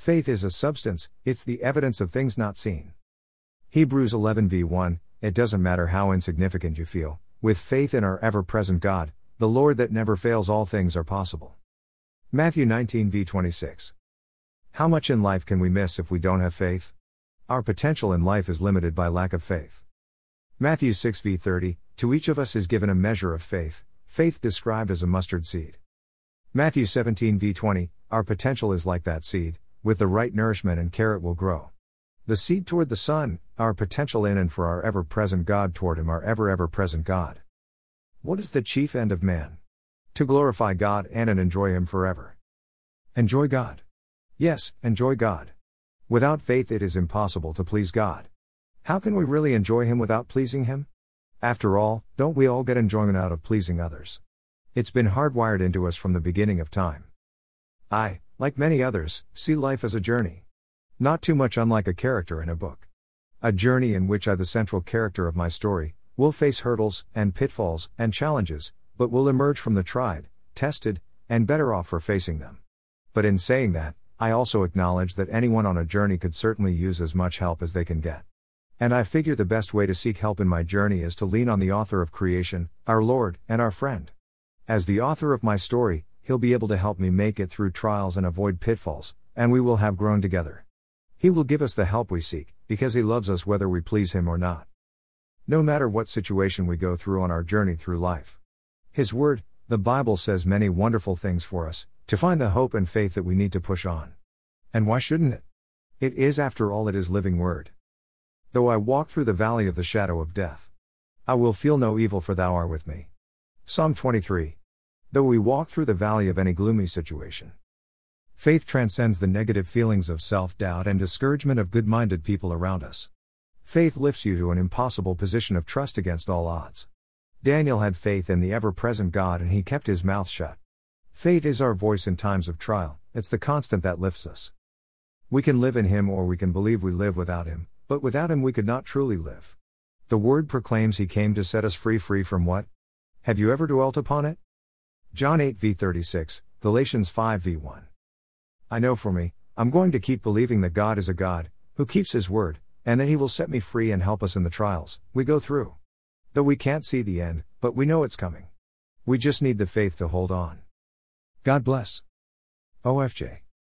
Faith is a substance, it's the evidence of things not seen. Hebrews 11 v 1 It doesn't matter how insignificant you feel, with faith in our ever present God, the Lord that never fails, all things are possible. Matthew 19 v 26 How much in life can we miss if we don't have faith? Our potential in life is limited by lack of faith. Matthew 6 v 30 To each of us is given a measure of faith, faith described as a mustard seed. Matthew 17 v 20 Our potential is like that seed, with the right nourishment and care it will grow. The seed toward the sun, our potential in and for our ever present God toward Him, our ever ever present God. What is the chief end of man? To glorify God and and enjoy Him forever. Enjoy God. Yes, enjoy God. Without faith, it is impossible to please God. How can we really enjoy Him without pleasing Him? After all, don't we all get enjoyment out of pleasing others? It's been hardwired into us from the beginning of time. I, like many others, see life as a journey. Not too much unlike a character in a book. A journey in which I, the central character of my story, will face hurdles, and pitfalls, and challenges, but will emerge from the tried, tested, and better off for facing them. But in saying that, I also acknowledge that anyone on a journey could certainly use as much help as they can get. And I figure the best way to seek help in my journey is to lean on the author of creation, our Lord, and our friend. As the author of my story, he'll be able to help me make it through trials and avoid pitfalls, and we will have grown together. He will give us the help we seek, because he loves us whether we please him or not. No matter what situation we go through on our journey through life. His Word, the Bible says many wonderful things for us, to find the hope and faith that we need to push on. And why shouldn't it? It is, after all, it is living Word. Though I walk through the valley of the shadow of death, I will feel no evil, for thou art with me. Psalm 23. Though we walk through the valley of any gloomy situation, faith transcends the negative feelings of self doubt and discouragement of good minded people around us. Faith lifts you to an impossible position of trust against all odds. Daniel had faith in the ever present God and he kept his mouth shut. Faith is our voice in times of trial, it's the constant that lifts us. We can live in Him or we can believe we live without Him, but without Him we could not truly live. The Word proclaims He came to set us free, free from what? Have you ever dwelt upon it? John 8 v 36, Galatians 5 v 1. I know for me, I'm going to keep believing that God is a God, who keeps His Word, and that He will set me free and help us in the trials we go through. Though we can't see the end, but we know it's coming. We just need the faith to hold on. God bless. OFJ.